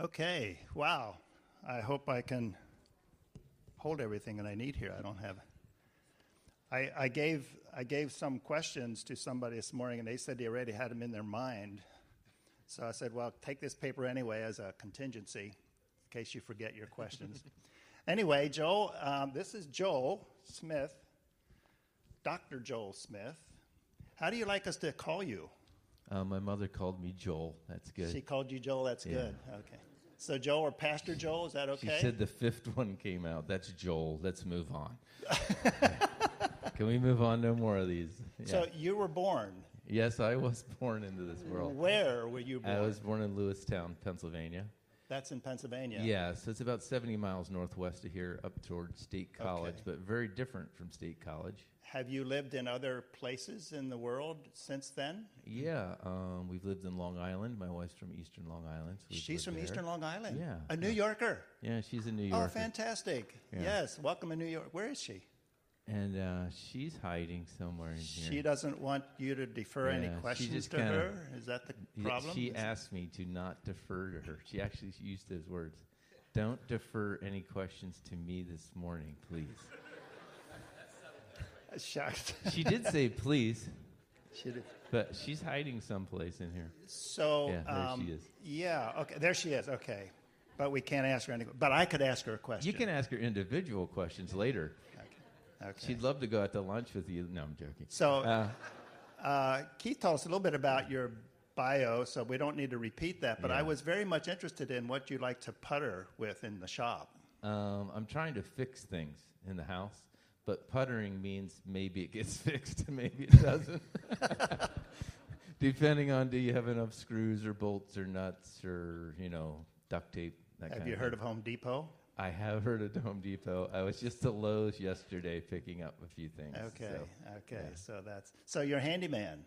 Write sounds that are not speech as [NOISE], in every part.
Okay, wow. I hope I can hold everything that I need here. I don't have. I, I gave I gave some questions to somebody this morning, and they said they already had them in their mind. So I said, "Well, take this paper anyway as a contingency, in case you forget your questions." [LAUGHS] anyway, Joel, um, this is Joel Smith, Doctor Joel Smith. How do you like us to call you? Uh, my mother called me Joel. That's good. She called you Joel. That's Yeah. good. Okay. So Joel or Pastor Joel, is that okay? She said the fifth one came out. That's Joel. Let's move on. [LAUGHS] Can we move on? No more of these. Yeah. So you were born. yes, I was born into this world. Where were you born? I was born in Lewistown, Pennsylvania. That's in Pennsylvania. Yeah, so it's about 70 miles northwest of here, up toward State College, Okay. but very different from State College. Have you lived in other places in the world since then? Yeah, um, we've lived in Long Island. My wife's from Eastern Long Island. so She's from there. Eastern Long Island. Yeah, A New yeah. Yorker. Yeah, she's a New Yorker. Oh, fantastic. Yeah. Yes. Welcome to New York. Where is she? And uh, she's hiding somewhere in here. She doesn't want you to defer any Yeah, she questions to kinda- her. Is that the problem? She asked me to not defer to her. She actually used those words. Don't defer any questions to me this morning, please. Shocked. [LAUGHS] She did say please, She did. but she's hiding someplace in here. So, Yeah, there um, she is. Yeah. Okay. There she is. Okay. But we can't ask her any. But I could ask her a question. You can ask her individual questions later. Okay. okay. She'd love to go out to lunch with you. No, I'm joking. So, Uh, uh, Keith told us a little bit about your bio, so we don't need to repeat that. But I was very much interested in what you like to putter with in the shop. um, I'm trying to fix things in the house, but puttering means maybe it gets [LAUGHS] fixed, and maybe it doesn't. [LAUGHS] Depending on do you have enough screws or bolts or nuts or you know duct tape. That Have kind you of heard thing. of Home Depot? I have heard of Home Depot. I was just at Lowe's yesterday picking up a few things. Okay, so, okay. yeah. So that's so you're a handyman.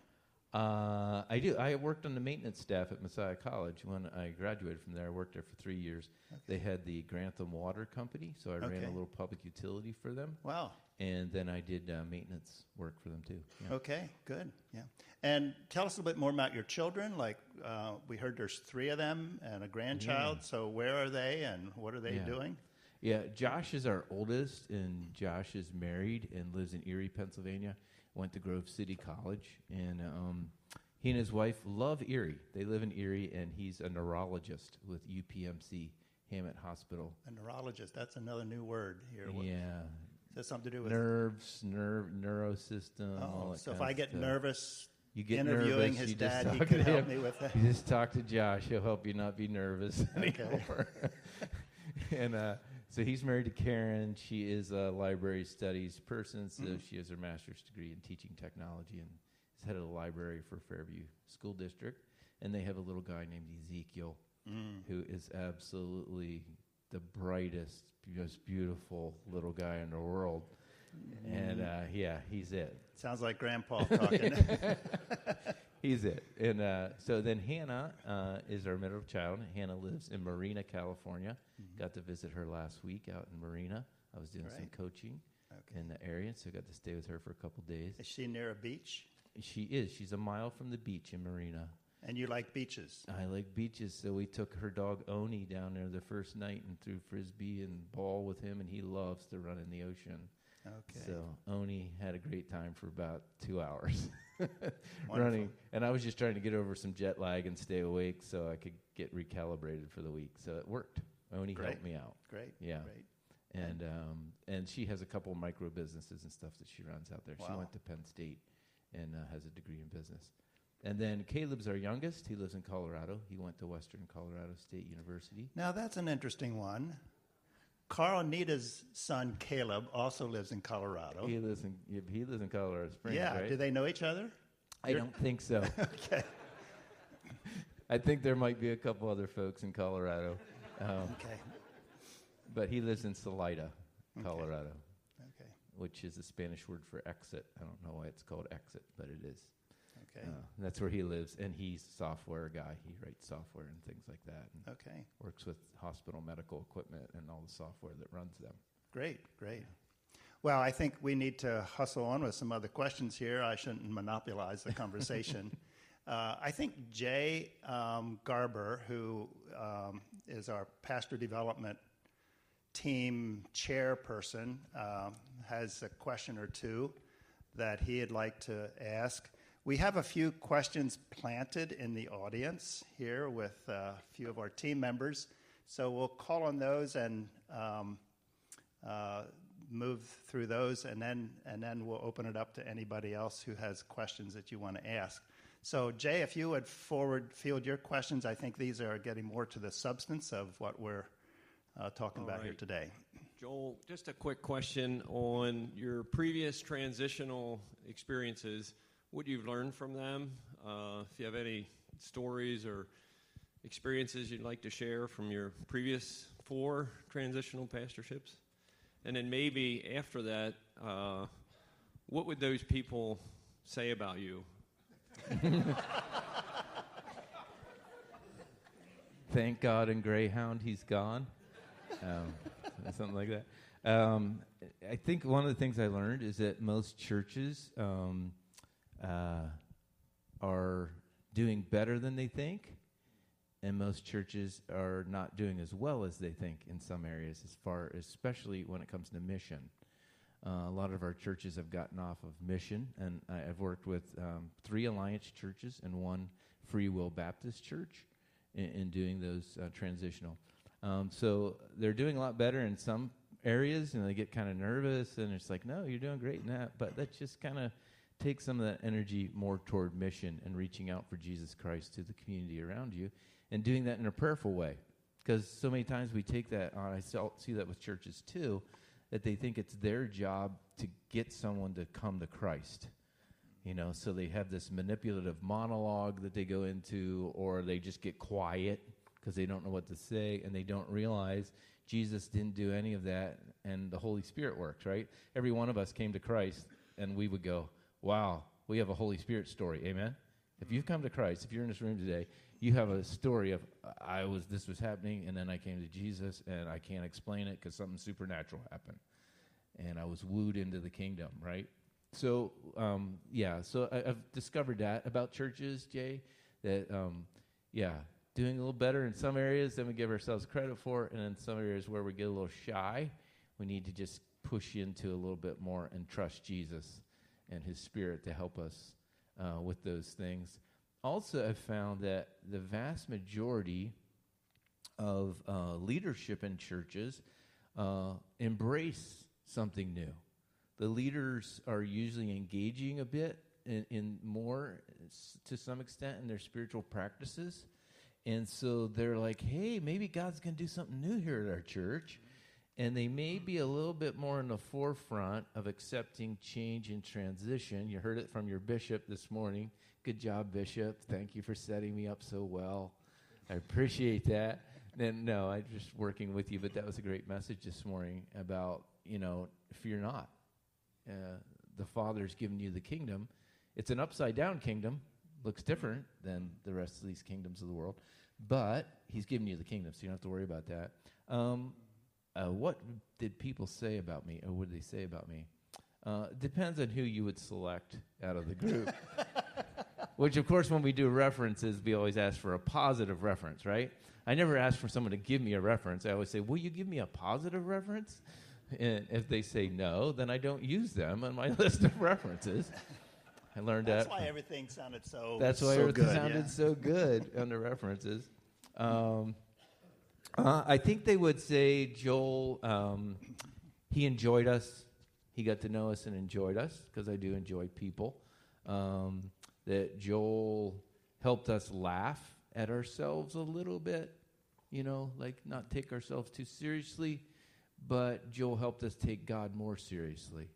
Uh, I do. I worked on the maintenance staff at Messiah College when I graduated from there. I worked there for three years. They had the Grantham Water Company, so I ran a little public utility for them, Wow. And then I did uh, maintenance work for them too. Yeah. Okay, good. Yeah. And tell us a little bit more about your children. Like uh, we heard, there's three of them and a grandchild. So where are they and what are they Yeah. doing? Yeah, Josh is our oldest, and Josh is married and lives in Erie, Pennsylvania. Went to Grove City College, and um, he and his wife love Erie. They live in Erie, and he's a neurologist with UPMC Hamot Hospital. A neurologist. That's another new word here. Yeah, Is that something to do with? nerves, nerve, neurosystem. oh, that so if I get stuff. nervous you get interviewing nervous, his dad, he could help him. me with that. You just talk to Josh. He'll help you not be nervous [LAUGHS] anymore. [LAUGHS] and uh, so he's married to Karen. She is a library studies person, so Mm-hmm. she has her master's degree in teaching technology and is head of the library for Fairview School District. And they have a little guy named Ezekiel Mm. who is absolutely the brightest, most beautiful little guy in the world. And Mm. uh, yeah, he's it. Sounds like Grandpa [LAUGHS] talking. [LAUGHS] He's it. And uh, so then Hannah uh, is our middle child. Hannah lives in Marina, California. Got to visit her last week out in Marina. I was doing some coaching okay. in the area, so got to stay with her for a couple days. Is she near a beach? She is. She's a mile from the beach in Marina. And you like beaches? I like beaches, so we took her dog Oni down there the first night and threw frisbee and ball with him, and he loves to run in the ocean. Okay. So Oni had a great time for about two hours [LAUGHS] running, and I was just trying to get over some jet lag and stay awake so I could get recalibrated for the week. So it worked. Oni Great. helped me out, Great. Yeah. Great. and um, and she has a couple of micro businesses and stuff that she runs out there. Wow. She went to Penn State and uh, has a degree in business. And then Caleb's our youngest. He lives in Colorado. He went to Western Colorado State University. Now that's an interesting one. Carl Nita's son Caleb also lives in Colorado. He lives in he lives in Colorado Springs. yeah. right? Do they know each other? I don't think so. [LAUGHS] Okay. I think there might be a couple other folks in Colorado, um, Okay. but he lives in Salida, Okay. Colorado, Okay. which is a Spanish word for exit. I don't know why it's called exit, but it is. Okay. Uh, that's where he lives, and he's a software guy. He writes software and things like that, Okay. works with hospital medical equipment and all the software that runs them. Great. Great. Well, I think we need to hustle on with some other questions here. I shouldn't monopolize the conversation. [LAUGHS] Uh, I think Jay um, Garber, who um, is our pastor development team chairperson, uh, has a question or two that he'd like to ask. We have a few questions planted in the audience here with uh, a few of our team members, so we'll call on those and um, uh, move through those, and then and then we'll open it up to anybody else who has questions that you want to ask. So, Jay, if you would forward field your questions, I think these are getting more to the substance of what we're uh, talking All about here today. Joel, just a quick question on your previous transitional experiences, what you've learned from them. Uh, if you have any stories or experiences you'd like to share from your previous four transitional pastorships. And then maybe after that, uh, what would those people say about you? [LAUGHS] Thank God in Greyhound he's gone. Um, something like that. Um, I think one of the things I learned is that most churches um, uh, are doing better than they think, and most churches are not doing as well as they think in some areas, as far, especially when it comes to mission. Uh, a lot of our churches have gotten off of mission, and I, I've worked with um, three Alliance churches and one Free Will Baptist church in, in doing those uh, transitional. Um, so they're doing a lot better in some areas, and they get kind of nervous, and it's like, no, you're doing great in that. But that's just kind of takes some of that energy more toward mission and reaching out for Jesus Christ to the community around you, and doing that in a prayerful way. Because so many times we take that on. I see that with churches too, that they think it's their job to get someone to come to Christ. You know, so they have this manipulative monologue that they go into, or they just get quiet because they don't know what to say and they don't realize Jesus didn't do any of that and the Holy Spirit works, right? Every one of us came to Christ and we would go, wow, we have a Holy Spirit story. Amen? If you've come to Christ, if you're in this room today, you have a story of I was this was happening and then I came to Jesus and I can't explain it because something supernatural happened and I was wooed into the kingdom, right? So, um, yeah, so I, I've discovered that about churches, Jay, that, um, yeah, doing a little better in some areas than we give ourselves credit for, and in some areas where we get a little shy, we need to just push into a little bit more and trust Jesus and His Spirit to help us uh, with those things. Also, I've found that the vast majority of uh, leadership in churches uh, embrace something new. The leaders are usually engaging a bit in, in more, to some extent, in their spiritual practices. And so they're like, hey, maybe God's going to do something new here at our church. And they may be a little bit more in the forefront of accepting change and transition. You heard it from your bishop this morning. Good job, Bishop. Thank you for setting me up so well. I appreciate that. And no, I'm just working with you, but that was a great message this morning about, you know, fear not. Uh, the Father's given you the kingdom. It's an upside down kingdom, looks different than the rest of these kingdoms of the world, but He's given you the kingdom, so you don't have to worry about that. Um, uh, what did people say about me, or what did they say about me? Uh, depends on who you would select out of the group. [LAUGHS] Which, of course, when we do references, we always ask for a positive reference, right? I never ask for someone to give me a reference. I always say, Will you give me a positive reference? And if they say no, then I don't use them on my [LAUGHS] list of references. I learned That's that. why everything sounded so. That's why so everything good, sounded yeah. so good under references. Um, uh, I think they would say Joel. Um, he enjoyed us. He got to know us and enjoyed us because I do enjoy people. Um, that Joel helped us laugh at ourselves a little bit, you know, like not take ourselves too seriously, but Joel helped us take God more seriously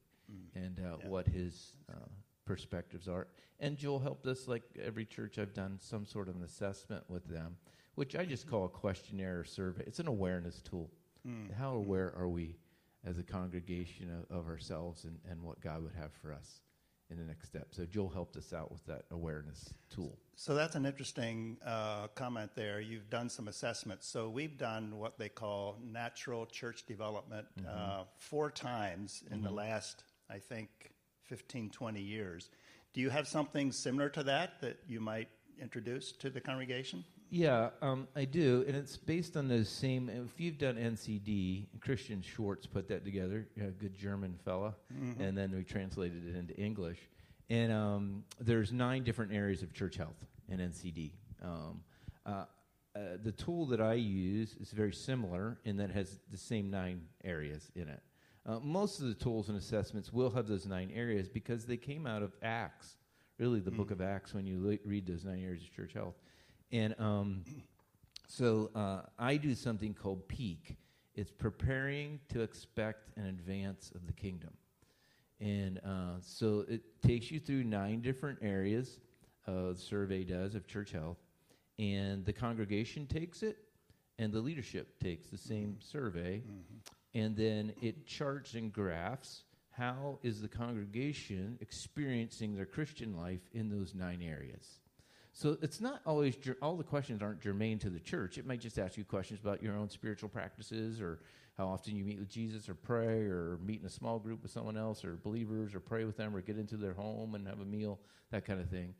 and uh, Yeah. what his uh, perspectives are. And Joel helped us, like every church I've done, some sort of an assessment with them, which I just call a questionnaire or survey. It's an awareness tool. Mm. How aware are we as a congregation of, of ourselves and, and what God would have for us in the next step? So Joel helped us out with that awareness tool. So that's an interesting uh, comment there. You've done some assessments. So we've done what they call natural church development uh, four times in the last, I think, 15, 20 years. Do you have something similar to that that you might introduce to the congregation? Yeah, um, I do, and it's based on those same. If you've done NCD, Christian Schwarz put that together, a good German fella, and then we translated it into English. And um, there's nine different areas of church health in NCD. Um, uh, uh, the tool that I use is very similar in that it has the same nine areas in it. Uh, most of the tools and assessments will have those nine areas because they came out of Acts, really the book of Acts when you le- read those nine areas of church health. And um, so uh, I do something called Peak. It's preparing to expect an advance of the kingdom. And uh, so it takes you through nine different areas, uh, the survey does, of church health. And the congregation takes it, and the leadership takes the same survey. And then it charts and graphs how is the congregation experiencing their Christian life in those nine areas. So it's not always all the questions aren't germane to the church. It might just ask you questions about your own spiritual practices or how often you meet with Jesus or pray or meet in a small group with someone else or believers or pray with them or get into their home and have a meal, that kind of thing.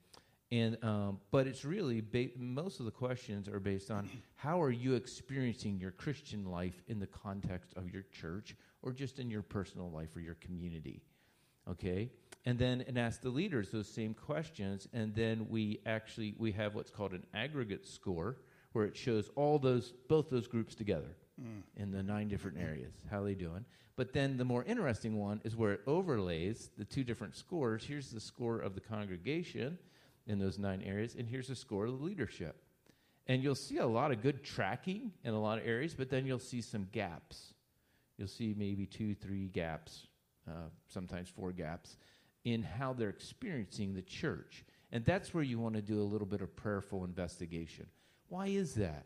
And um, but it's really ba- most of the questions are based on how are you experiencing your Christian life in the context of your church or just in your personal life or your community okay? And then and ask the leaders those same questions and then we actually we have what's called an aggregate score where it shows all those both those groups together mm. in the nine different areas. How they doing? But then the more interesting one is where it overlays the two different scores. Here's the score of the congregation in those nine areas and here's the score of the leadership. And you'll see a lot of good tracking in a lot of areas but then you'll see some gaps. You'll see maybe two, three gaps, uh, sometimes four gaps, in how they're experiencing the church. And that's where you want to do a little bit of prayerful investigation. Why is that?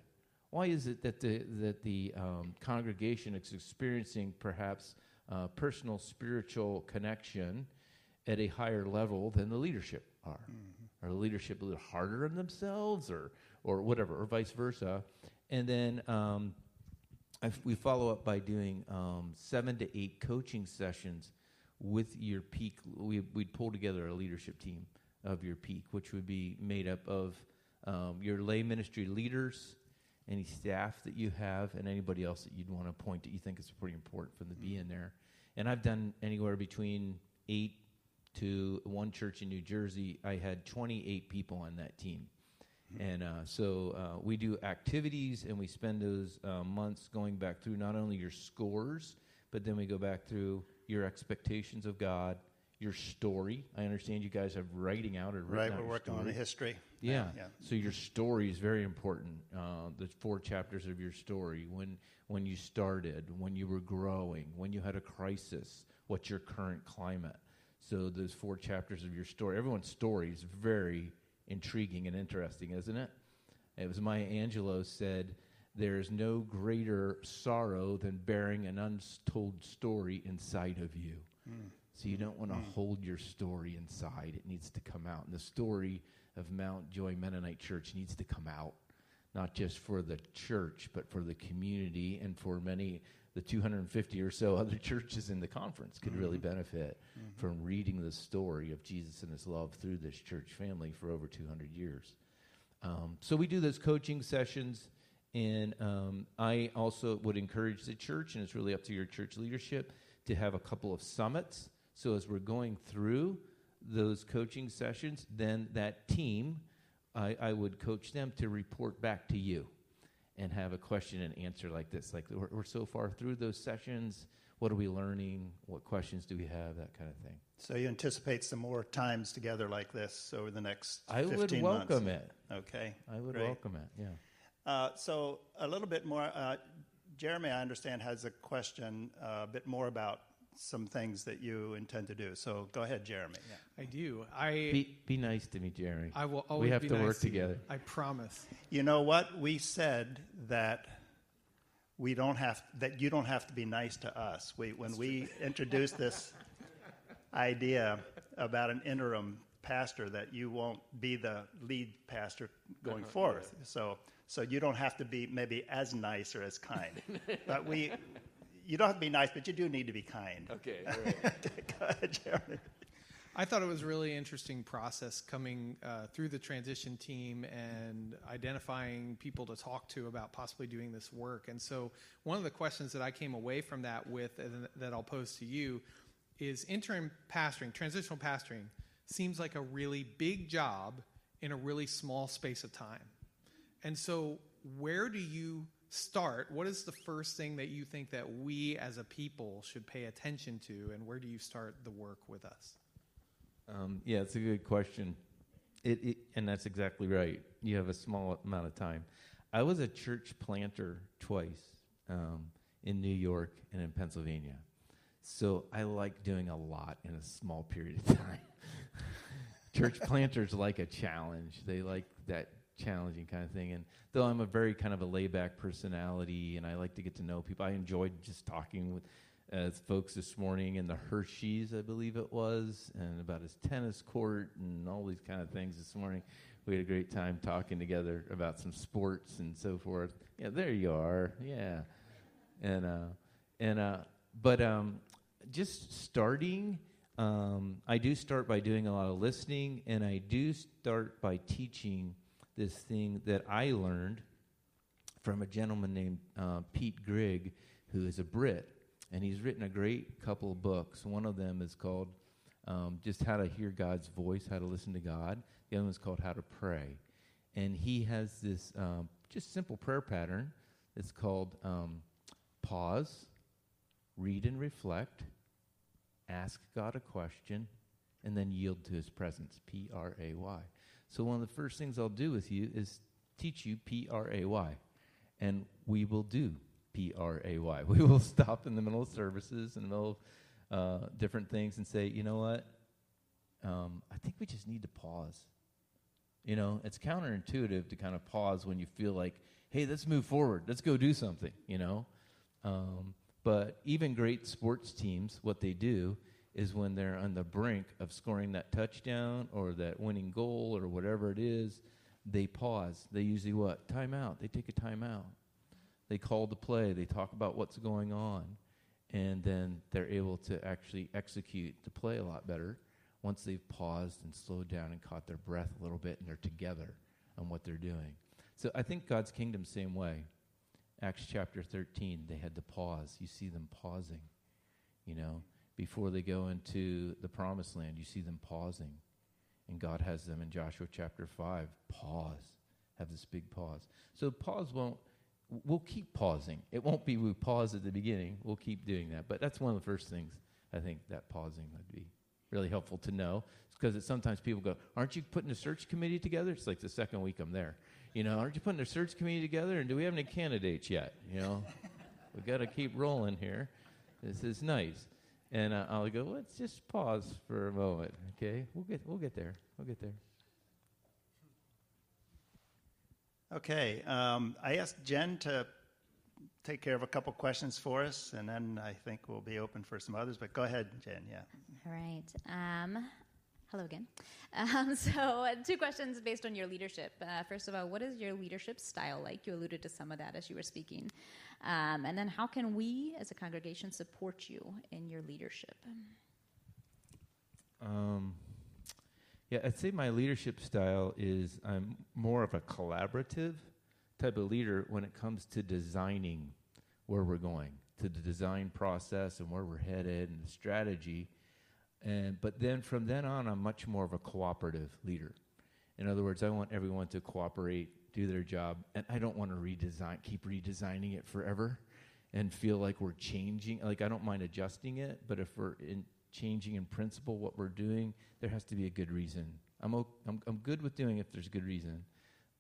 Why is it that the, that the um, congregation is experiencing perhaps uh, personal spiritual connection at a higher level than the leadership are? Are the leadership a little harder on themselves or, or whatever, or vice versa? And then um, I, we follow up by doing um, seven to eight coaching sessions with your peak. We, we'd pull together a leadership team of your peak, which would be made up of um, your lay ministry leaders, any staff that you have, and anybody else that you'd want to appoint that you think is pretty important for them to be in there. And I've done anywhere between eight to one church in New Jersey. I had 28 people on that team. And uh, so uh, we do activities and we spend those uh, months going back through not only your scores, but then we go back through your expectations of God, your story. I understand you guys have writing out or Right, out we're working on the story. history. Yeah. yeah. So your story is very important. Uh, the four chapters of your story when when you started, when you were growing, when you had a crisis, what's your current climate. So those four chapters of your story. Everyone's story is very intriguing and interesting, isn't it? It was Maya Angelou said, "There is no greater sorrow than bearing an untold story inside of you." So you don't want to hold your story inside. It needs to come out. And the story of Mount Joy Mennonite Church needs to come out, not just for the church, but for the community and for many, the 250 or so other [LAUGHS] churches in the conference could really benefit from reading the story of Jesus and his love through this church family for over 200 years. Um, so we do those coaching sessions, and um, I also would encourage the church, and it's really up to your church leadership, to have a couple of summits. So as we're going through those coaching sessions, then that team, I, I would coach them to report back to you and have a question and answer like this. Like, we're, we're so far through those sessions. What are we learning? What questions do we have? That kind of thing. So you anticipate some more times together like this over the next I 15 would welcome months? it. Okay. I would great. welcome it. Yeah. Uh, so a little bit more. Uh, Jeremy, I understand, has a question uh, a bit more about some things that you intend to do. So go ahead, Jeremy. Yeah. I do. I Be, be nice to me, Gerry. I will always we have be to nice work to you. together. I promise. You know what? We said that we don't have that you don't have to be nice to us. We when we [LAUGHS] introduced this idea about an interim pastor that you won't be the lead pastor going uh-huh. forth. So so you don't have to be maybe as nice or as kind. [LAUGHS] but we you don't have to be nice, but you do need to be kind. Okay. [LAUGHS] Go ahead, Jeremy. I thought it was a really interesting process coming uh, through the transition team and identifying people to talk to about possibly doing this work. And so, one of the questions that I came away from that with, and that I'll pose to you, is interim pastoring, transitional pastoring, seems like a really big job in a really small space of time. And so, where do you start? What is the first thing that you think that we as a people should pay attention to, and where do you start the work with us? Um, yeah, it's a good question. It, it, and that's exactly right. You have a small amount of time. I was a church planter twice um, in New York and in Pennsylvania. So I like doing a lot in a small period of [LAUGHS] time. church [LAUGHS] planters like a challenge. They like that challenging kind of thing. And though I'm a very kind of a layback personality and I like to get to know people, I enjoyed just talking with uh, folks this morning in the Hershey's, I believe it was, and about his tennis court and all these kind of things this morning. We had a great time talking together about some sports and so forth. Yeah, there you are. Yeah, and uh, and uh, but um, just starting. Um, I do start by doing a lot of listening, and I do start by teaching this thing that I learned from a gentleman named uh, Pete Greig, who is a Brit and he's written a great couple of books. One of them is called um, just how to hear God's voice, how to listen to God. The other one is called how to pray. And he has this um, just simple prayer pattern. It's called um, pause, read and reflect, ask God a question, and then yield to his presence. P R A Y. So one of the first things I'll do with you is teach you P R A Y. And we will do P R A Y. [LAUGHS] We will stop in the middle of services, in the middle of uh, different things, and say, you know what? Um, I think we just need to pause. You know, it's counterintuitive to kind of pause when you feel like, hey, let's move forward. Let's go do something, you know? Um, but even great sports teams, what they do is when they're on the brink of scoring that touchdown or that winning goal or whatever it is, they pause. They usually what? Timeout. They take a timeout they call the play, they talk about what's going on, and then they're able to actually execute the play a lot better once they've paused and slowed down and caught their breath a little bit and they're together on what they're doing. So I think God's kingdom same way. Acts chapter 13, they had to pause. You see them pausing, you know, before they go into the promised land, you see them pausing. And God has them in Joshua chapter 5, pause, have this big pause. So pause won't we'll keep pausing. It won't be we pause at the beginning. We'll keep doing that. But that's one of the first things I think that pausing would be really helpful to know. Because sometimes people go, Aren't you putting a search committee together? It's like the second week I'm there. You know, aren't you putting a search committee together? And do we have any candidates yet? You know, we've got to keep rolling here. This is nice. And uh, I'll go, Let's just pause for a moment. Okay? We'll get, we'll get there. We'll get there. Okay, um, I asked Jen to take care of a couple questions for us, and then I think we'll be open for some others. But go ahead, Jen. Yeah. All right. Um, hello again. Um, [LAUGHS] so, two questions based on your leadership. Uh, first of all, what is your leadership style like? You alluded to some of that as you were speaking. Um, and then, how can we as a congregation support you in your leadership? Um, yeah, I'd say my leadership style is I'm more of a collaborative type of leader when it comes to designing where we're going, to the design process and where we're headed and the strategy. And but then from then on, I'm much more of a cooperative leader. In other words, I want everyone to cooperate, do their job, and I don't want to redesign, keep redesigning it forever, and feel like we're changing. Like I don't mind adjusting it, but if we're in changing in principle what we're doing, there has to be a good reason. I'm, o- I'm, I'm good with doing it if there's a good reason,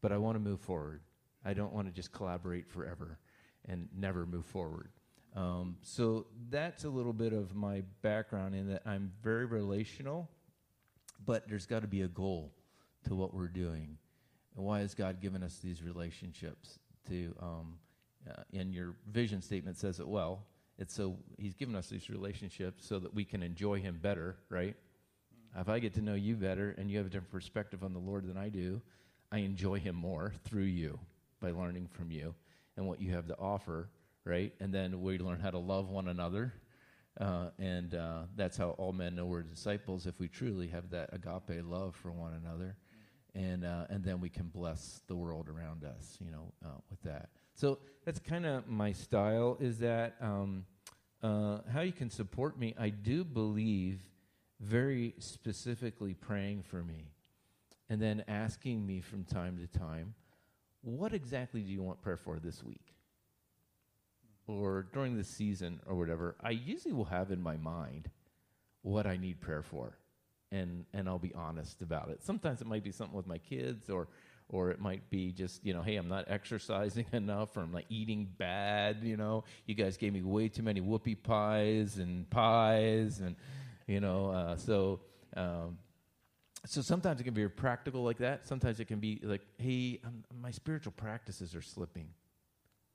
but I want to move forward. I don't want to just collaborate forever and never move forward. Um, so that's a little bit of my background in that I'm very relational, but there's got to be a goal to what we're doing. And why has God given us these relationships? To um, uh, in your vision statement says it well. It's so he's given us these relationships so that we can enjoy him better, right? If I get to know you better and you have a different perspective on the Lord than I do, I enjoy him more through you by learning from you and what you have to offer, right? And then we learn how to love one another Uh, and uh, that's how all men know we're disciples if we truly have that agape love for one another. And, uh, and then we can bless the world around us, you know, uh, with that. So that's kind of my style is that um, uh, how you can support me. I do believe very specifically praying for me and then asking me from time to time, what exactly do you want prayer for this week? Or during the season or whatever, I usually will have in my mind what I need prayer for. And, and I'll be honest about it. Sometimes it might be something with my kids, or, or it might be just, you know, hey, I'm not exercising [LAUGHS] enough, or I'm eating bad, you know. You guys gave me way too many whoopie pies and pies, and, you know, uh, so um, so sometimes it can be practical like that. Sometimes it can be like, hey, I'm, my spiritual practices are slipping.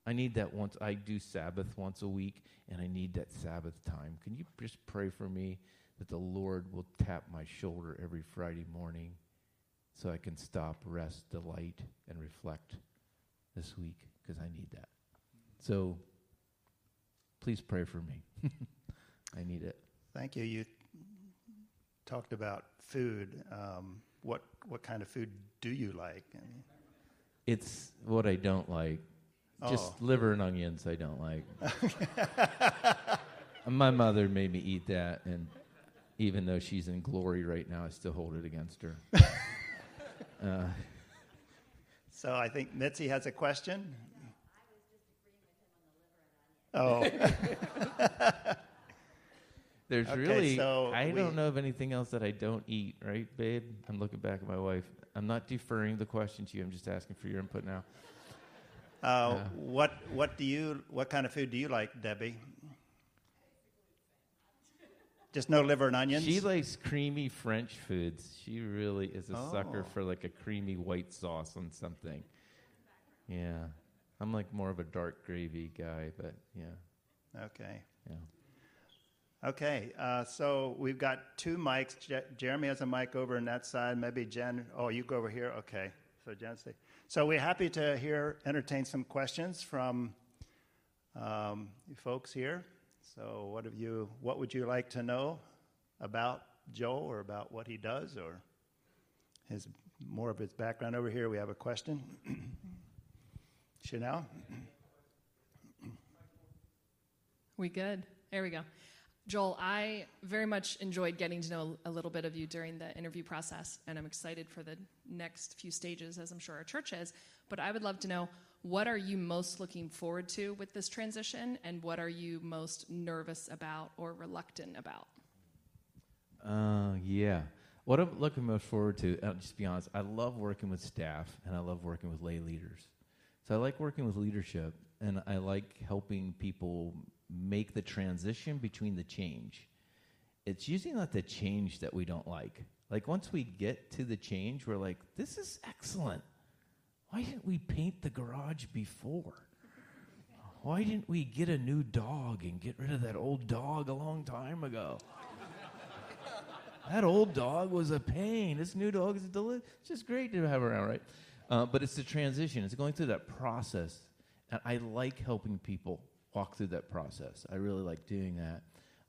I need that once. I do Sabbath once a week, and I need that Sabbath time. Can you just pray for me that the Lord will tap my shoulder every Friday morning so I can stop, rest, delight, and reflect this week because I need that. So please pray for me. [LAUGHS] I need it. Thank you. You talked about food. Um, what what kind of food do you like? It's what I don't like. Just Oh. liver and onions I don't like. [LAUGHS] My mother made me eat that, and even though she's in glory right now, I still hold it against her. [LAUGHS] uh, so I think Mitzi has a question. Oh, [LAUGHS] there's Okay, really, so I we- don't know of anything else that I don't eat, right, babe? I'm looking back at my wife. I'm not deferring the question to you. I'm just asking for your input now. Uh, what what do you what kind of food do you like, Debbie? Just no liver and onions. She likes creamy French foods. She really is a sucker Oh. for like a creamy white sauce on something. Yeah. I'm like more of a dark gravy guy, but yeah, okay. yeah. Okay, uh, so we've got two mics. Je- Jeremy has a mic over on that side. Maybe Jen. Oh, you go over here. Okay, so Jen, stay. So we're happy to hear, entertain some questions from um, you folks here. So, what have you? What would you like to know about Joel, or about what he does, or his more of his background? Over here, we have a question. [CLEARS THROAT] Chanel. We good? There we go. Joel, I very much enjoyed getting to know a little bit of you during the interview process, and I'm excited for the next few stages, as I'm sure our church is. But I would love to know what are you most looking forward to with this transition, and what are you most nervous about or reluctant about? Uh, yeah. What I'm looking most forward to, I'll just be honest, I love working with staff and I love working with lay leaders. So I like working with leadership and I like helping people make the transition between the change. It's usually not the change that we don't like. Like once we get to the change, we're like, this is excellent. Why didn't we paint the garage before? Why didn't we get a new dog and get rid of that old dog a long time ago? That old dog was a pain. This new dog is a deli- It's just great to have around, right? Uh, but it's the transition. It's going through that process, and I like helping people walk through that process. I really like doing that.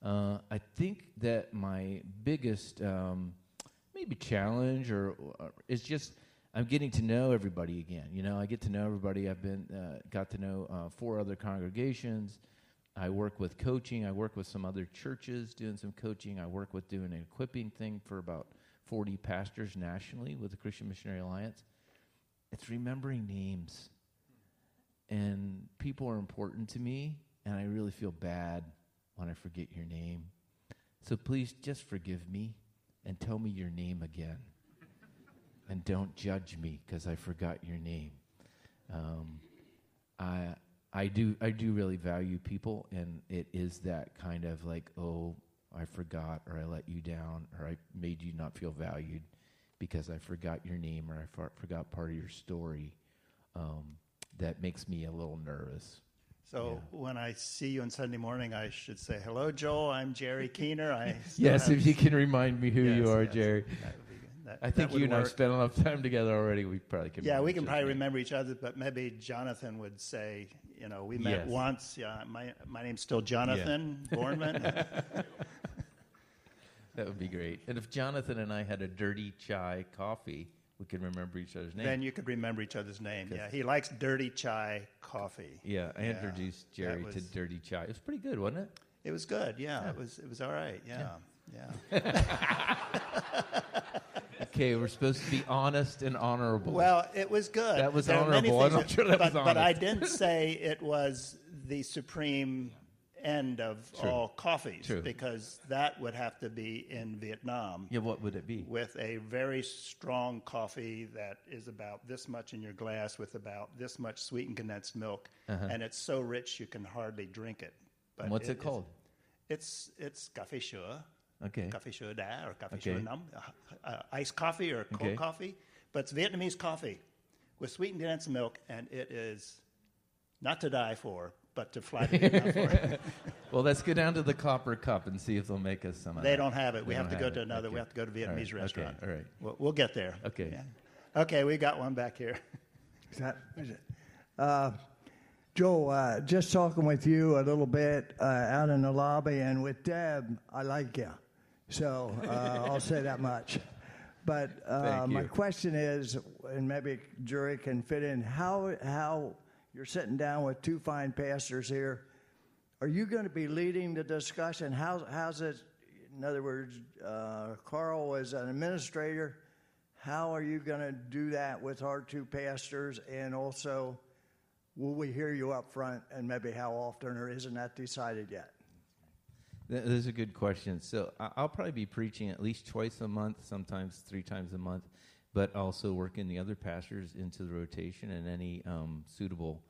Uh, I think that my biggest um, maybe challenge or, or is just I'm getting to know everybody again. You know, I get to know everybody. I've been uh, got to know uh, four other congregations. I work with coaching. I work with some other churches doing some coaching. I work with doing an equipping thing for about 40 pastors nationally with the Christian Missionary Alliance. It's remembering names. And people are important to me, and I really feel bad when I forget your name. So please just forgive me and tell me your name again. and don't judge me because I forgot your name. Um, I I do I do really value people, and it is that kind of like, oh, I forgot, or I let you down, or I made you not feel valued because I forgot your name, or I for, forgot part of your story. Um, that makes me a little nervous. So Yeah. when I see you on Sunday morning, I should say, "Hello, Joel. I'm Gerry Kenner." I [LAUGHS] Yes, if you can remind me who you are, yes. Gerry. That would be good. That, I think you and I work. spent enough time together already. We probably can. Yeah, we can probably remember each other, but maybe Jonathan would say, you know, we met Yes. once. Yeah, my my name's still Jonathan Bornman. [LAUGHS] [LAUGHS] That would be great. And if Jonathan and I had a dirty chai coffee, we could remember each other's name. then you could remember each other's name. Yeah, he likes dirty chai coffee. yeah, I Yeah, introduced Gerry to dirty chai. It was pretty good, wasn't it? It was good. Yeah, it was it was all right. Yeah, yeah. [LAUGHS] Okay, we're supposed to be honest and honorable. Well, it was good. That was There honorable. I'm not sure that but, was But I didn't say it was the supreme end of True. all coffees True. because that would have to be in Vietnam. yeah, what would it be? with a very strong coffee that is about this much in your glass with about this much sweetened condensed milk, and it's so rich you can hardly drink it. But Uh-huh. And what's it, is- called? It's it's café sure, Okay. café sure da or café Okay. sure nam, uh, uh, iced coffee or cold Okay. coffee, but it's Vietnamese coffee with sweetened condensed milk, and it is not to die for, but to fly to Vietnam for. [LAUGHS] [LAUGHS] Well, let's go down to the Copper Cup and see if they'll make us some. Of They that. don't have it. We have to go have to it. another. We have to go to Vietnamese right. restaurant. Okay. All right. We'll, we'll get there. Okay. Yeah. Okay, we got one back here. [LAUGHS] Is that, is it? Uh, Joel, uh, just talking with you a little bit uh, out in the lobby and with Deb, I like you. So uh, I'll say that much. But uh, my question is, and maybe Gerry can fit in, how, how you're sitting down with two fine pastors here. Are you going to be leading the discussion? How, how's it, in other words, uh, Carl was an administrator. How are you going to do that with our two pastors? And also, will we hear you up front? And maybe how often, or isn't that decided yet? Th- Those are good question. So I'll probably be preaching at least twice a month, sometimes three times a month, but also working the other pastors into the rotation and any um, suitable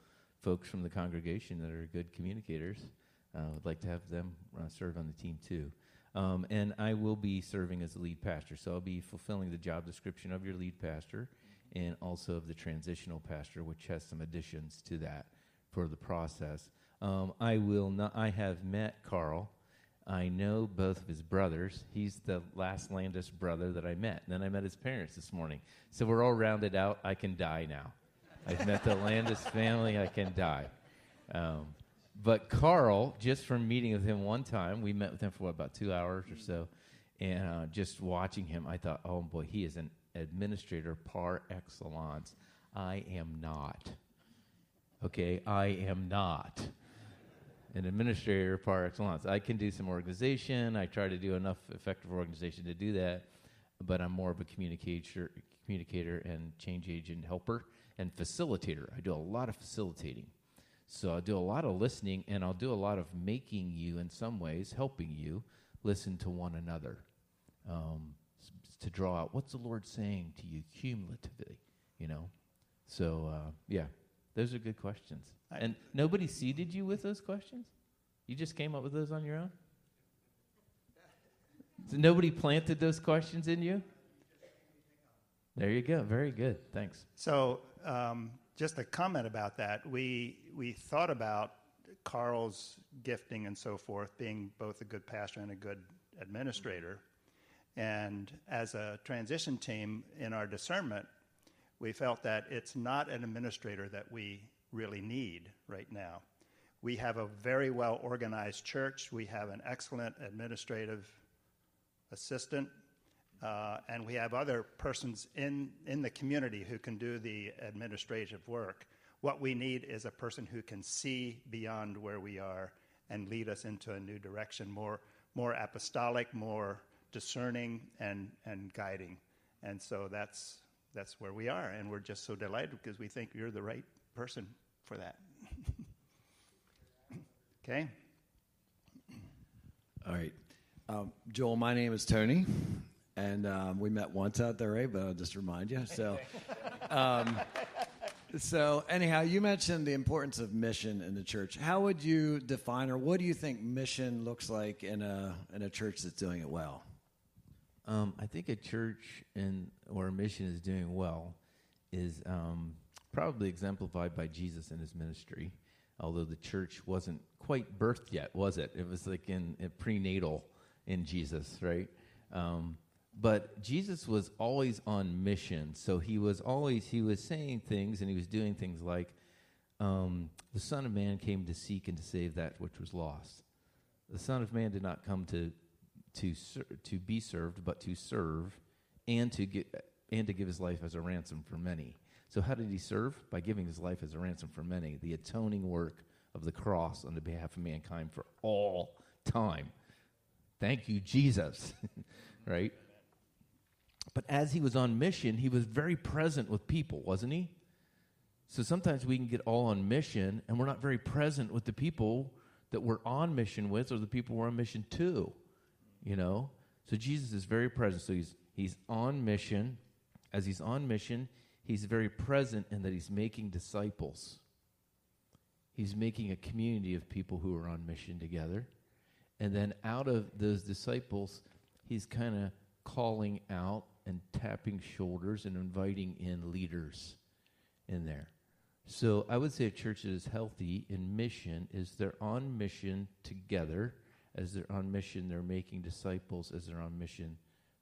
folks from the congregation that are good communicators. Uh, would like to have them uh, serve on the team too. Um, and I will be serving as the lead pastor, so I'll be fulfilling the job description of your lead pastor and also of the transitional pastor, which has some additions to that for the process. Um, I will not. I have met Carl. I know both of his brothers. He's the last Landis brother that I met. And then I met his parents this morning. So we're all rounded out. I can die now. I've met the Landis family. I can die. Um, but Carl, just from meeting with him one time, we met with him for what, about two hours or so. And uh, just watching him, I thought, oh boy, he is an administrator par excellence. I am not. Okay, I am not an administrator par excellence. I can do some organization. I try to do enough effective organization to do that, but I'm more of a communicator, communicator and change agent helper and facilitator. I do a lot of facilitating. So I'll do a lot of listening and I'll do a lot of making you, in some ways, helping you listen to one another um, to draw out what's the Lord saying to you cumulatively, you know? So, uh, yeah, those are good questions. I- and nobody seeded you with those questions? You just came up with those on your own? So nobody planted those questions in you? There you go. Very good. Thanks. So, um, just a comment about that. We we thought about Carl's gifting and so forth, being both a good pastor and a good administrator. And as a transition team in our discernment, we felt that it's not an administrator that we really need right now. We have a very well organized church. We have an excellent administrative assistant, uh, and we have other persons in, in the community who can do the administrative work. What we need is a person who can see beyond where we are and lead us into a new direction, more, more apostolic, more discerning, and, and guiding. And so that's, that's where we are, and we're just so delighted because we think you're the right person for that. [LAUGHS] okay? All right. Um, Joel, my name is Tony, and um, we met once out there, right? But I'll just remind you. So, [LAUGHS] um, so anyhow, you mentioned the importance of mission in the church. How would you define, or what do you think mission looks like in a in a church that's doing it well? Um, I think a church and or a mission is doing well is um, probably exemplified by Jesus and his ministry. Although the church wasn't quite birthed yet, was it? It was like in, in prenatal in Jesus, right? Um, but Jesus was always on mission. So he was always he was saying things and he was doing things like, um, "The Son of Man came to seek and to save that which was lost." The Son of Man did not come to to ser- to be served, but to serve and to get and to give his life as a ransom for many. So how did he serve? By giving his life as a ransom for many, the atoning work of the cross on the behalf of mankind for all time. Thank you, Jesus. [LAUGHS] right? But as he was on mission, he was very present with people, wasn't he? So sometimes we can get all on mission and we're not very present with the people that we're on mission with or the people we're on mission to. You know? So Jesus is very present. So he's he's on mission. As he's on mission, he's very present in that he's making disciples. He's making a community of people who are on mission together. And then out of those disciples, he's kind of calling out and tapping shoulders and inviting in leaders in there. So I would say a church that is healthy in mission is they're on mission together. As they're on mission, they're making disciples. As they're on mission,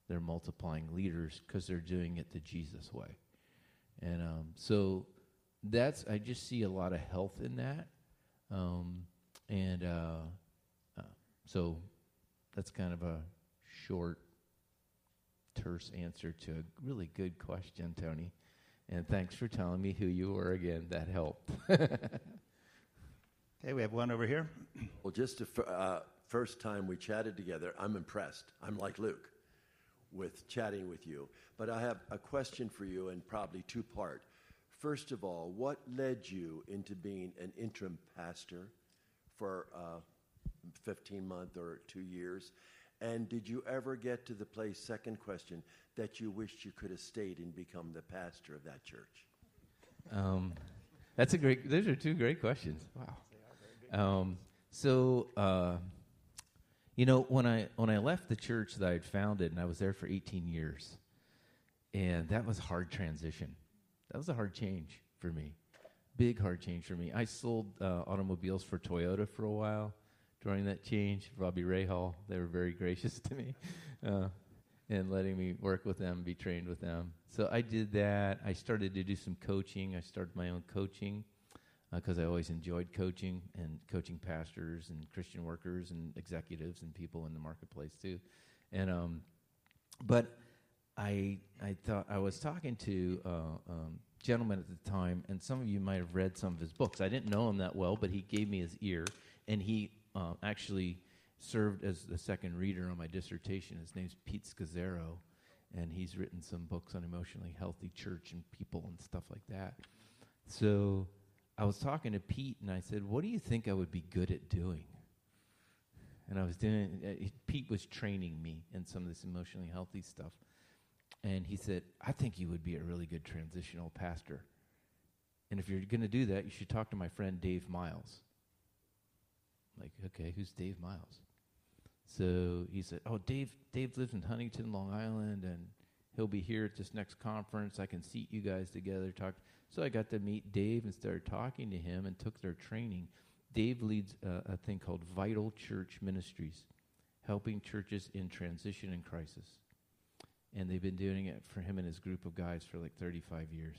they're multiplying leaders because they're doing it the Jesus way. And um, so that's, I just see a lot of health in that. Um, and uh, uh, so that's kind of a short, terse answer to a really good question, Tony. And thanks for telling me who you were again. That helped. [LAUGHS] Okay, we have one over here. Well, just the f- uh, first time we chatted together, I'm impressed. I'm like Luke with chatting with you. But I have a question for you, and probably two part. First of all, what led you into being an interim pastor for uh, 15 months or two years? And did you ever get to the place, second question, that you wished you could have stayed and become the pastor of that church? Um, that's a great. Those are two great questions. Wow. Um, so, uh, you know, when I when I left the church that I had founded, and I was there for 18 years, and that was hard transition. That was a hard change for me, big hard change for me. I sold uh, automobiles for Toyota for a while during that change. Bobby Rahal, they were very [LAUGHS] gracious to me. Uh, and letting me work with them, be trained with them. So I did that. I started to do some coaching. I started my own coaching because uh, I always enjoyed coaching and coaching pastors and Christian workers and executives and people in the marketplace too. And um, but I I thought I was talking to uh, um, gentleman at the time, and some of you might have read some of his books. I didn't know him that well, but he gave me his ear, and he uh, actually served as the second reader on my dissertation. His name's Pete Scazzero, and he's written some books on emotionally healthy church and people and stuff like that. So I was talking to Pete, and I said, "What do you think I would be good at doing?" And I was doing. Uh, Pete was training me in some of this emotionally healthy stuff, and he said, "I think you would be a really good transitional pastor." And if you're going to do that, you should talk to my friend Dave Miles. Like, okay, who's Dave Miles? So he said, "Oh, Dave. Dave lives in Huntington, Long Island, and he'll be here at this next conference. I can seat you guys together, talk." So I got to meet Dave and started talking to him and took their training. Dave leads uh, a thing called Vital Church Ministries, helping churches in transition and crisis. And they've been doing it for him and his group of guys for like 35 years.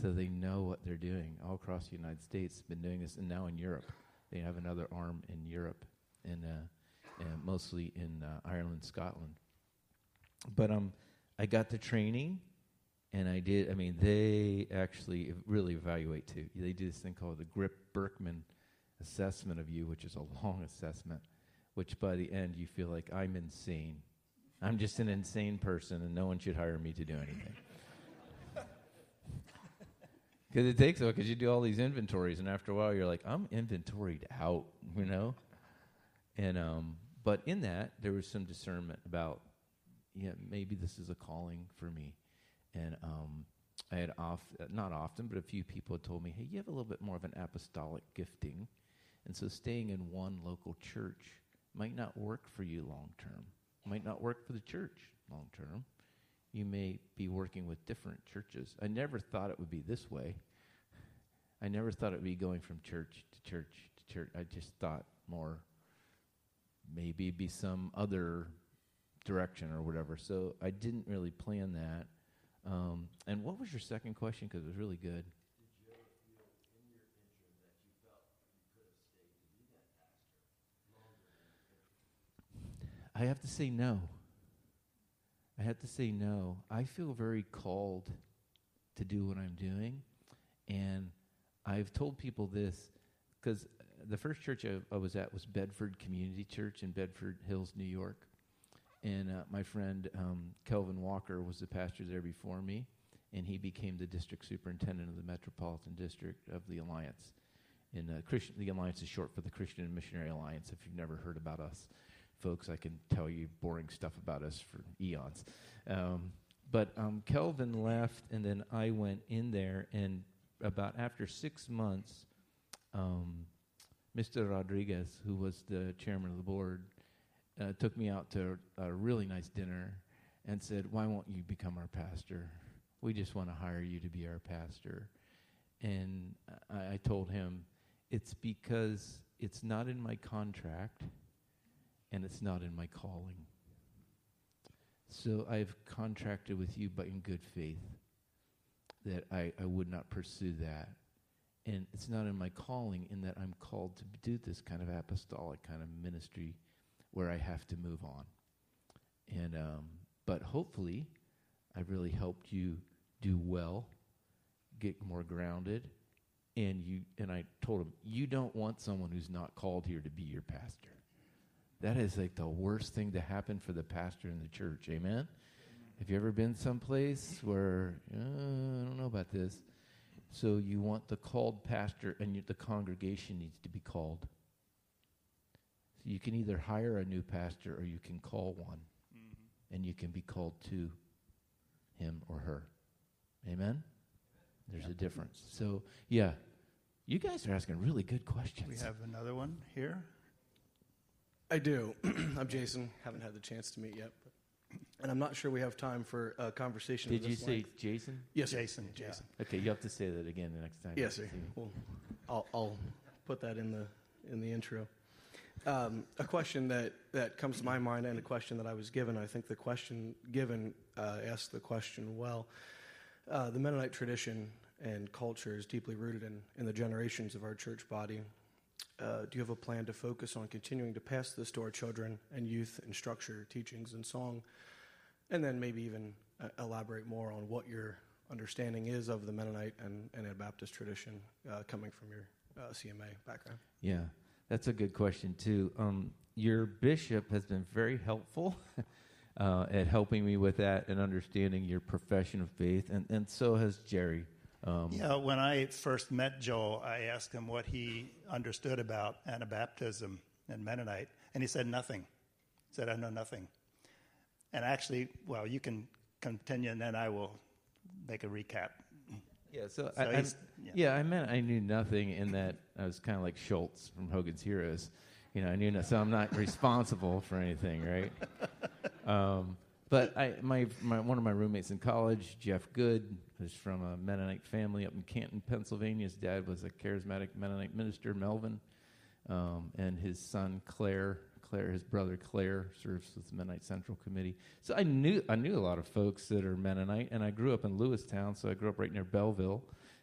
So they know what they're doing all across the United States. Been doing this, and now in Europe, they have another arm in Europe, and, uh, and mostly in uh, Ireland, Scotland. But um, I got the training and I did. I mean, they actually really evaluate too. They do this thing called the Grip Birkman assessment of you, which is a long assessment, which by the end you feel like I'm insane. I'm just an insane person, and no one should hire me to do anything. [LAUGHS] Because it takes a while, because you do all these inventories, and after a while you're like, I'm inventoried out, you know. And um, but in that there was some discernment about, yeah, maybe this is a calling for me and um, I had off not often, but a few people had told me, "Hey, you have a little bit more of an apostolic gifting, and so staying in one local church might not work for you long term. Might not work for the church long term. You may be working with different churches. I never thought it would be this way. I never thought it would be going from church to church to church. I just thought more maybe be some other direction or whatever. So I didn't really plan that. Um, and what was your second question? Because it was really good. I have to say no. I have to say no. I feel very called to do what I'm doing. And I've told people this because the first church I, I, was at was Bedford Community Church in Bedford Hills, New York. And uh, my friend um, Kelvin Walker was the pastor there before me, and he became the district superintendent of the Metropolitan District of the Alliance. And uh, Christian, the Alliance is short for the Christian and Missionary Alliance. If you've never heard about us, folks, I can tell you boring stuff about us for eons. Um, but um, Kelvin left, and then I went in there, and about after six months, um, Mr. Rodriguez, who was the chairman of the board, uh, took me out to a really nice dinner and said, Why won't you become our pastor? We just want to hire you to be our pastor. And I, I told him, It's because it's not in my contract and it's not in my calling. So I've contracted with you, but in good faith, that I, I would not pursue that. And it's not in my calling in that I'm called to do this kind of apostolic kind of ministry where I have to move on. And um, but hopefully, I've really helped you do well, get more grounded, and you. And I told him, you don't want someone who's not called here to be your pastor. That is like the worst thing to happen for the pastor in the church. Amen. Have you ever been someplace where uh, I don't know about this? So you want the called pastor, and the congregation needs to be called. So you can either hire a new pastor or you can call one, mm-hmm. and you can be called to him or her. Amen? There's a difference. So, yeah, you guys are asking really good questions. We have another one here. I do. [CLEARS THROAT] I'm Jason. Haven't had the chance to meet yet. But, and I'm not sure we have time for a conversation. Did you say length. Jason? Yes, Jason. Jason. Yeah. Okay, you have to say that again the next time. Yes, sir. Well, I'll, I'll put that in the in the intro. Um, a question that, that comes to my mind and a question that I was given, I think the question given uh, asked the question well. Uh, the Mennonite tradition and culture is deeply rooted in, in the generations of our church body. Uh, do you have a plan to focus on continuing to pass this to our children and youth in structure, teachings, and song? And then maybe even uh, elaborate more on what your understanding is of the Mennonite and, Anabaptist tradition uh, coming from your uh, CMA background. Yeah. That's a good question, too. Um, your bishop has been very helpful [LAUGHS] uh, at helping me with that and understanding your profession of faith, and, and so has Gerry. Um, yeah, when I first met Joel, I asked him what he understood about Anabaptism and Mennonite, and he said nothing. He said, I know nothing. And actually, well, you can continue, and then I will make a recap. Yeah, so, so I, yeah. yeah. I meant I knew nothing in that I was kind of like Schultz from Hogan's Heroes. You know, I knew no, so I'm not [LAUGHS] responsible for anything, right? Um, but I, my, my, one of my roommates in college, Jeff Good, who's from a Mennonite family up in Canton, Pennsylvania. His dad was a charismatic Mennonite minister, Melvin, um, and his son Claire Claire, his brother Claire, serves with the Mennonite Central Committee. So I knew I knew a lot of folks that are Mennonite, and I grew up in Lewistown, so I grew up right near Belleville,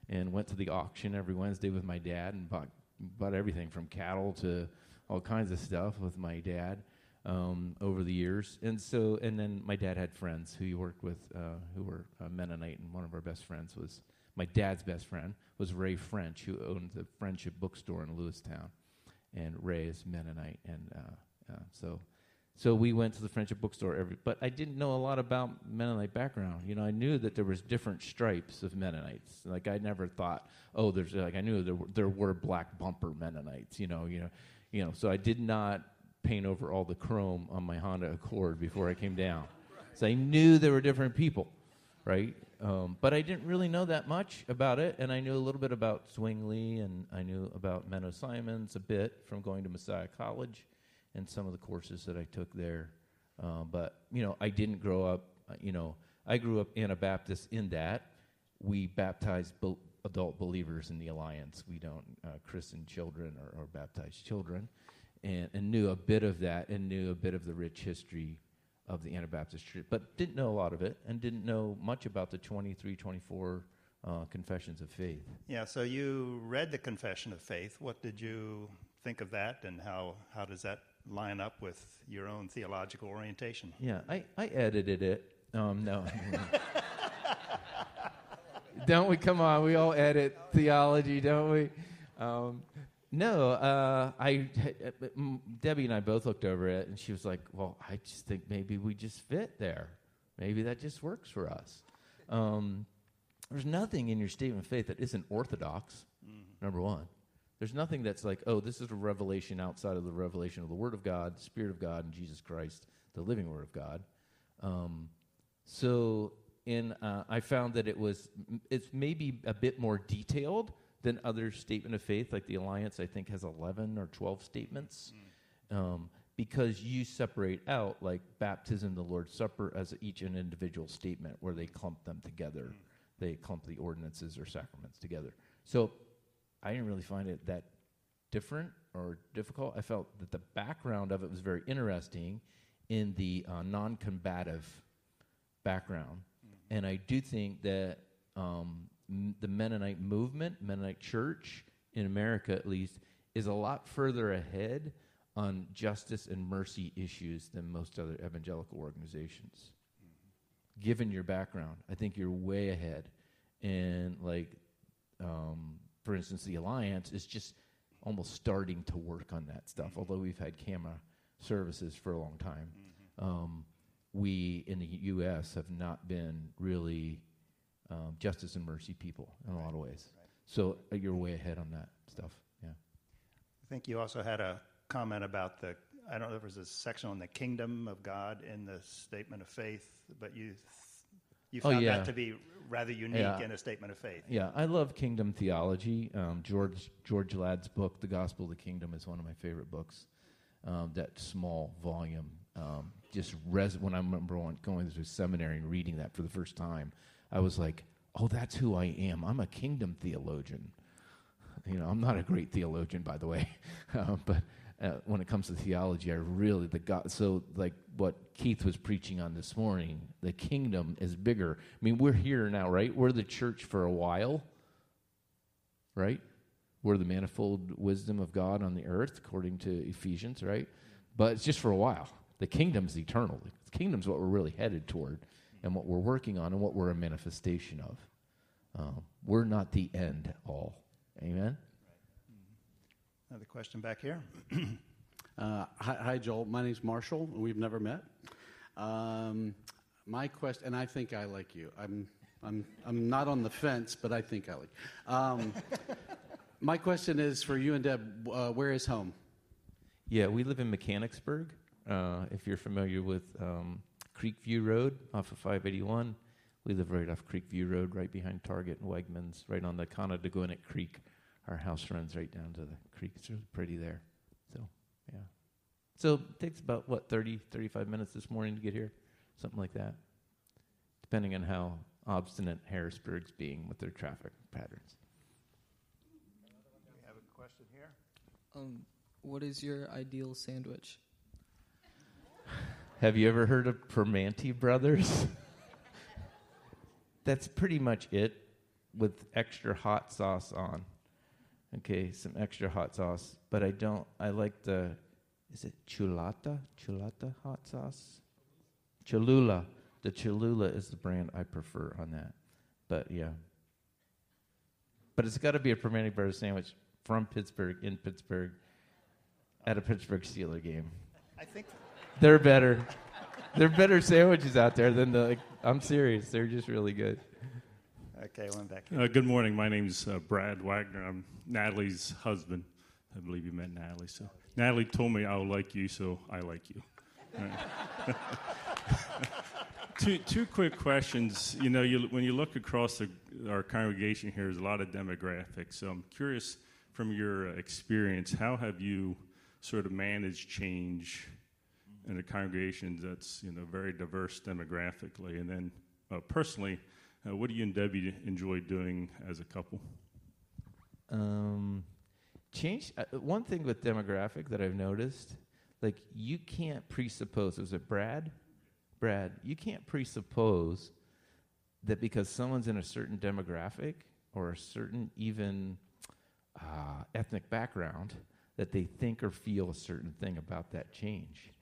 and went to the auction every Wednesday with my dad and bought bought everything from cattle to all kinds of stuff with my dad um, over the years. And so, and then my dad had friends who he worked with uh, who were uh, Mennonite, and one of our best friends was my dad's best friend was Ray French, who owned the Friendship Bookstore in Lewistown. And Ray is Mennonite, and uh, so, so we went to the Friendship Bookstore every. But I didn't know a lot about Mennonite background. You know, I knew that there was different stripes of Mennonites. Like I never thought, oh, there's like I knew there were, there were black bumper Mennonites. You know, you know, you know. So I did not paint over all the chrome on my Honda Accord before I came down. So I knew there were different people, right? Um, but I didn't really know that much about it, and I knew a little bit about Zwingli, and I knew about Menno Simons a bit from going to Messiah College and some of the courses that I took there. Uh, but you know, I didn't grow up. Uh, you know, I grew up Anabaptist in that we baptize be- adult believers in the alliance. We don't uh, christen children or, or baptize children, and, and, knew a bit of that, and knew a bit of the rich history of the Anabaptist Church, but didn't know a lot of it and didn't know much about the 23, 24 uh, confessions of faith. Yeah, so you read the Confession of Faith. What did you think of that, and how, how does that line up with your own theological orientation? Yeah, I, I edited it. Um, no. don't we? Come on, we all edit theology, don't we? Um, no, uh, I Debbie and I both looked over it, and she was like, "Well, I just think maybe we just fit there. Maybe that just works for us." Um, there's nothing in your statement of faith that isn't orthodox. Mm-hmm. Number one, there's nothing that's like, "Oh, this is a revelation outside of the revelation of the Word of God, the Spirit of God, and Jesus Christ, the living Word of God." Um, so, in uh, I found that it was it's maybe a bit more detailed than other statement of faith, like the Alliance, I think, has 11 or 12 statements. Mm. Um, because you separate out like baptism, the Lord's Supper, as each an individual statement where they clump them together. Mm. They clump the ordinances or sacraments together. So I didn't really find it that different or difficult. I felt that the background of it was very interesting in the uh, non combative background. Mm-hmm. And I do think that um, the Mennonite movement, Mennonite church in America at least, is a lot further ahead on justice and mercy issues than most other evangelical organizations. Mm-hmm. Given your background, I think you're way ahead. And, like, um, for instance, the Alliance is just almost starting to work on that stuff, mm-hmm. although we've had CAMA services for a long time. Mm-hmm. Um, we in the U.S. have not been really um, justice and mercy people in right. a lot of ways. Right. So uh, you're way ahead on that stuff. Yeah. I think you also had a comment about the. I don't know if there was a section on the kingdom of God in the statement of faith, but you you oh, found oh, yeah. that to be rather unique yeah. in a statement of faith. Yeah, I love kingdom theology. Um, George George Ladd's book, The Gospel of the Kingdom, is one of my favorite books. Um, that small volume um, just res- when I remember going through seminary and reading that for the first time, I was like, oh, that's who I am. I'm a kingdom theologian. You know, I'm not a great theologian, by the way, [LAUGHS] uh, but uh, when it comes to theology, I really the God. So, like what Keith was preaching on this morning, the kingdom is bigger. I mean, we're here now, right? We're the church for a while, right? We're the manifold wisdom of God on the earth, according to Ephesians, right? But it's just for a while. The kingdom's eternal. The kingdom's what we're really headed toward and what we're working on and what we're a manifestation of. Um, we're not the end all. Amen? Another question back here. [CLEARS THROAT] uh, hi, hi, Joel. My name's Marshall. We've never met. Um, my question, and I think I like you. I'm, I'm, I'm not on the fence, but I think I like. You. Um, [LAUGHS] my question is for you and Deb. Uh, where is home? Yeah, we live in Mechanicsburg. Uh, if you're familiar with um, Creekview Road off of 581. We live right off Creekview Road, right behind Target and Wegmans, right on the Conodoguinet Creek. Our house runs right down to the creek. It's really pretty there. So, yeah. So it takes about, what, 30, 35 minutes this morning to get here? Something like that. Depending on how obstinate Harrisburg's being with their traffic patterns. We have a question here. Um, what is your ideal sandwich? Have you ever heard of Primanti Brothers? [LAUGHS] That's pretty much it with extra hot sauce on. Okay, some extra hot sauce. But I don't, I like the, is it chulata? Chulata hot sauce? Cholula. The Cholula is the brand I prefer on that. But yeah. But it's got to be a Primanti Brothers sandwich from Pittsburgh, in Pittsburgh, at a Pittsburgh Steeler game. I think they're better. They're better sandwiches out there than the. Like, I'm serious. They're just really good. Okay, one back. Uh, good morning. My name's uh, Brad Wagner. I'm Natalie's husband. I believe you met Natalie. So Natalie told me I'll like you, so I like you. [LAUGHS] Two two quick questions. You know, you, when you look across the, our congregation here, there's a lot of demographics. So I'm curious, from your experience, how have you sort of managed change in a congregation that's you know very diverse demographically. And then uh, personally, uh, what do you and Debbie enjoy doing as a couple? Um, change. Uh, one thing with demographic that I've noticed, like you can't presuppose. Was it Brad? Brad, you can't presuppose that because someone's in a certain demographic or a certain even uh, ethnic background, that they think or feel a certain thing about that change.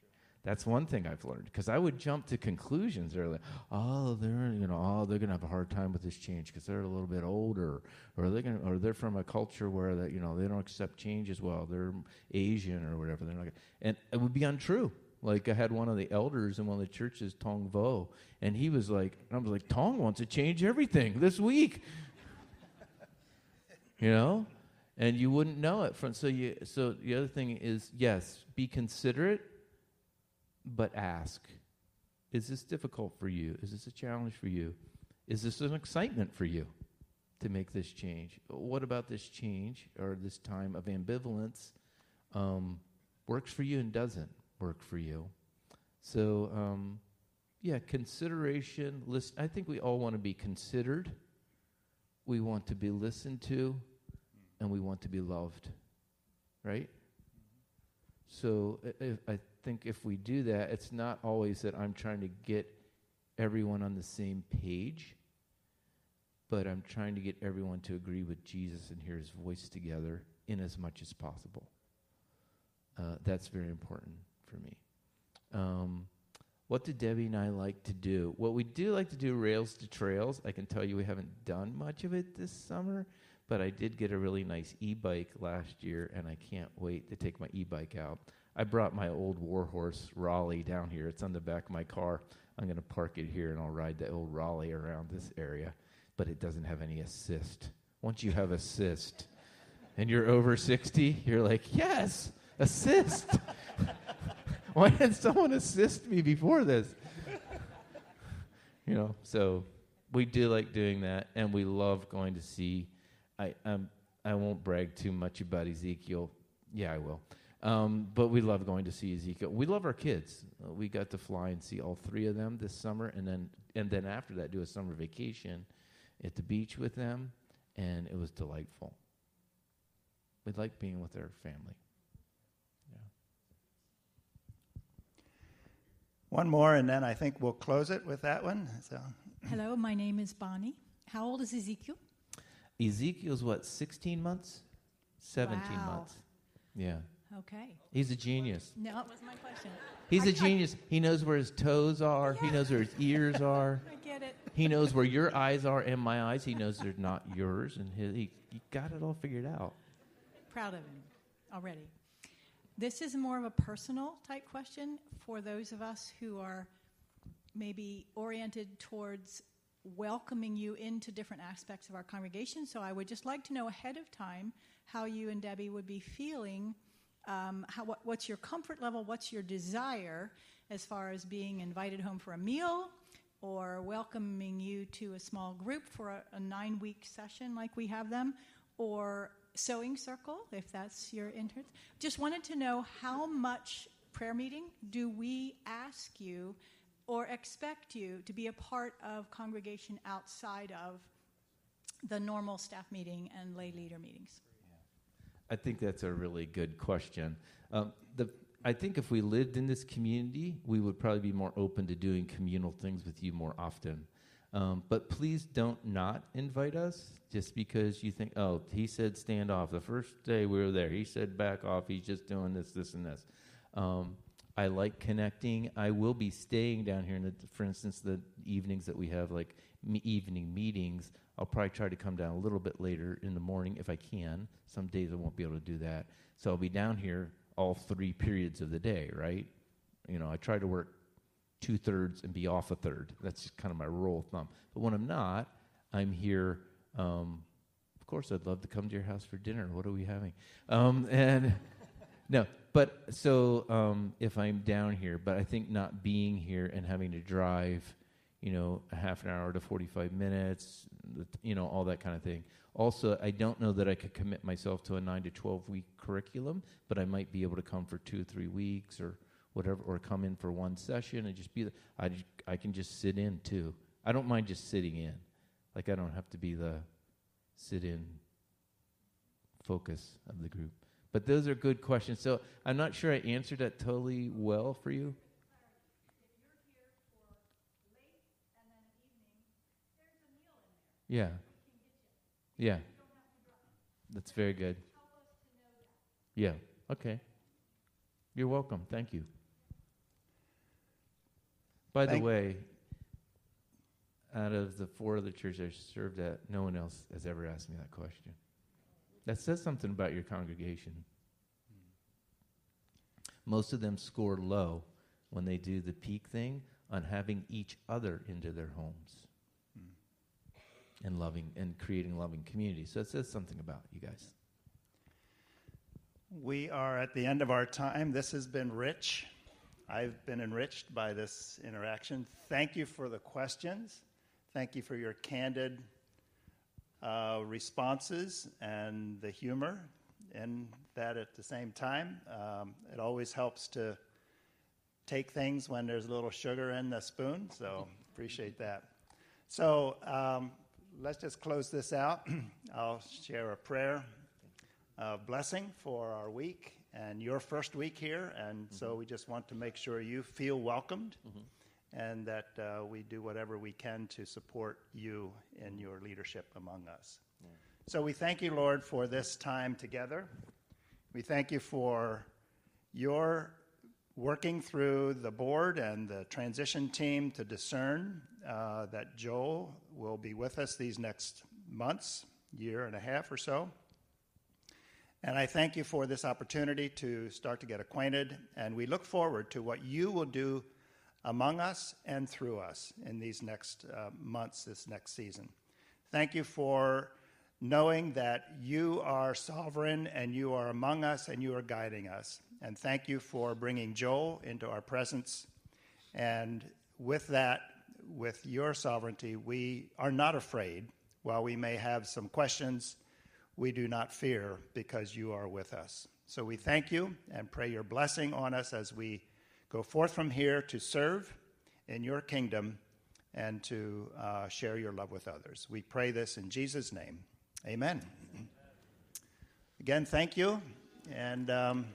That's one thing I've learned because I would jump to conclusions early. Oh, they're you know, oh, they're gonna have a hard time with this change because they're a little bit older, or they're gonna, or they're from a culture where that you know they don't accept change as well. They're Asian or whatever. They're not, and it would be untrue. Like I had one of the elders in one of the churches, Tong Vo, and he was like, I was like, Tong wants to change everything this week. [LAUGHS] you know, and you wouldn't know it from. So you, so the other thing is, yes, be considerate but ask Is this difficult for you? Is this a challenge for you? Is this an excitement for you to make this change? What about this change or this time of ambivalence um, works for you and doesn't work for you? So, um, yeah, consideration. List, I think we all want to be considered. We want to be listened to, and we want to be loved, right? So I, I think if we do that, it's not always that I'm trying to get everyone on the same page, but I'm trying to get everyone to agree with Jesus and hear his voice together in as much as possible. Uh, that's very important for me. Um, what do Debbie and I like to do? What we do like to do rails to trails. I can tell you we haven't done much of it this summer, but I did get a really nice e bike last year, and I can't wait to take my e bike out. I brought my old warhorse Raleigh down here. It's on the back of my car. I'm going to park it here and I'll ride the old Raleigh around this area. But it doesn't have any assist. Once you have assist and you're over 60, you're like, yes, assist. [LAUGHS] Why didn't someone assist me before this? you know, so we do like doing that and we love going to see. I, um, I won't brag too much about Ezekiel. Yeah, I will. Um, but we love going to see Ezekiel. We love our kids. Uh, we got to fly and see all three of them this summer, and then and then after that, do a summer vacation at the beach with them, and it was delightful. We like being with our family. Yeah. One more, and then I think we'll close it with that one. So. Hello, my name is Bonnie. How old is Ezekiel? Ezekiel's what, 16 months? 17 wow. months. Yeah. Okay. He's a genius. No, that was my question. He's a genius. he knows where his toes are. He knows where his ears are. [LAUGHS] I get it. He knows where your eyes are and my eyes. He knows they're not yours, and his, he, he got it all figured out. Proud of him already. This is more of a personal type question for those of us who are maybe oriented towards welcoming you into different aspects of our congregation. So I would just like to know ahead of time how you and Debbie would be feeling um, how, what, what's your comfort level? What's your desire as far as being invited home for a meal or welcoming you to a small group for a, a nine week session like we have them or sewing circle if that's your interest? Just wanted to know how much prayer meeting do we ask you or expect you to be a part of congregation outside of the normal staff meeting and lay leader meetings? I think that's a really good question. Um, the, I think if we lived in this community, we would probably be more open to doing communal things with you more often. Um, but please don't not invite us just because you think, oh, he said stand off. The first day we were there, he said back off. He's just doing this, this, and this. Um, I like connecting. I will be staying down here, in the, for instance, the evenings that we have like me- evening meetings. I'll probably try to come down a little bit later in the morning if I can. Some days I won't be able to do that. So I'll be down here all three periods of the day, right? You know, I try to work two thirds and be off a third. That's kind of my rule of thumb. But when I'm not, I'm here. Um, of course, I'd love to come to your house for dinner. What are we having? Um, [LAUGHS] and no, but so um, if I'm down here, but I think not being here and having to drive you know, a half an hour to 45 minutes, you know, all that kind of thing. Also, I don't know that I could commit myself to a 9 to 12 week curriculum, but I might be able to come for two, three weeks or whatever, or come in for one session and just be, the, I, I can just sit in too. I don't mind just sitting in. Like, I don't have to be the sit in focus of the group. But those are good questions. So I'm not sure I answered that totally well for you. Yeah. Yeah. That's very good. Yeah. Okay. You're welcome. Thank you. By Thank the way, out of the four other churches I served at, no one else has ever asked me that question. That says something about your congregation. Most of them score low when they do the peak thing on having each other into their homes and loving and creating loving communities. So it says something about you guys. We are at the end of our time. This has been rich. I've been enriched by this interaction. Thank you for the questions. Thank you for your candid uh, responses and the humor in that at the same time. Um, it always helps to take things when there's a little sugar in the spoon, so appreciate that. So um, let's just close this out. [CLEARS THROAT] I'll share a prayer of blessing for our week and your first week here, and so we just want to make sure you feel welcomed and that uh, we do whatever we can to support you in your leadership among us. So we thank you, Lord, for this time together. We thank you for your working through the board and the transition team to discern uh, that Joel will be with us these next months, year and a half or so. And I thank you for this opportunity to start to get acquainted, and we look forward to what you will do among us and through us in these next uh, months, this next season. Thank you for knowing that you are sovereign and you are among us and you are guiding us. And thank you for bringing Joel into our presence. And with that, with your sovereignty, we are not afraid. While we may have some questions, we do not fear because you are with us. So we thank you and pray your blessing on us as we go forth from here to serve in your kingdom and to uh, share your love with others. We pray this in Jesus' name. Amen. Again, thank you. And. Um,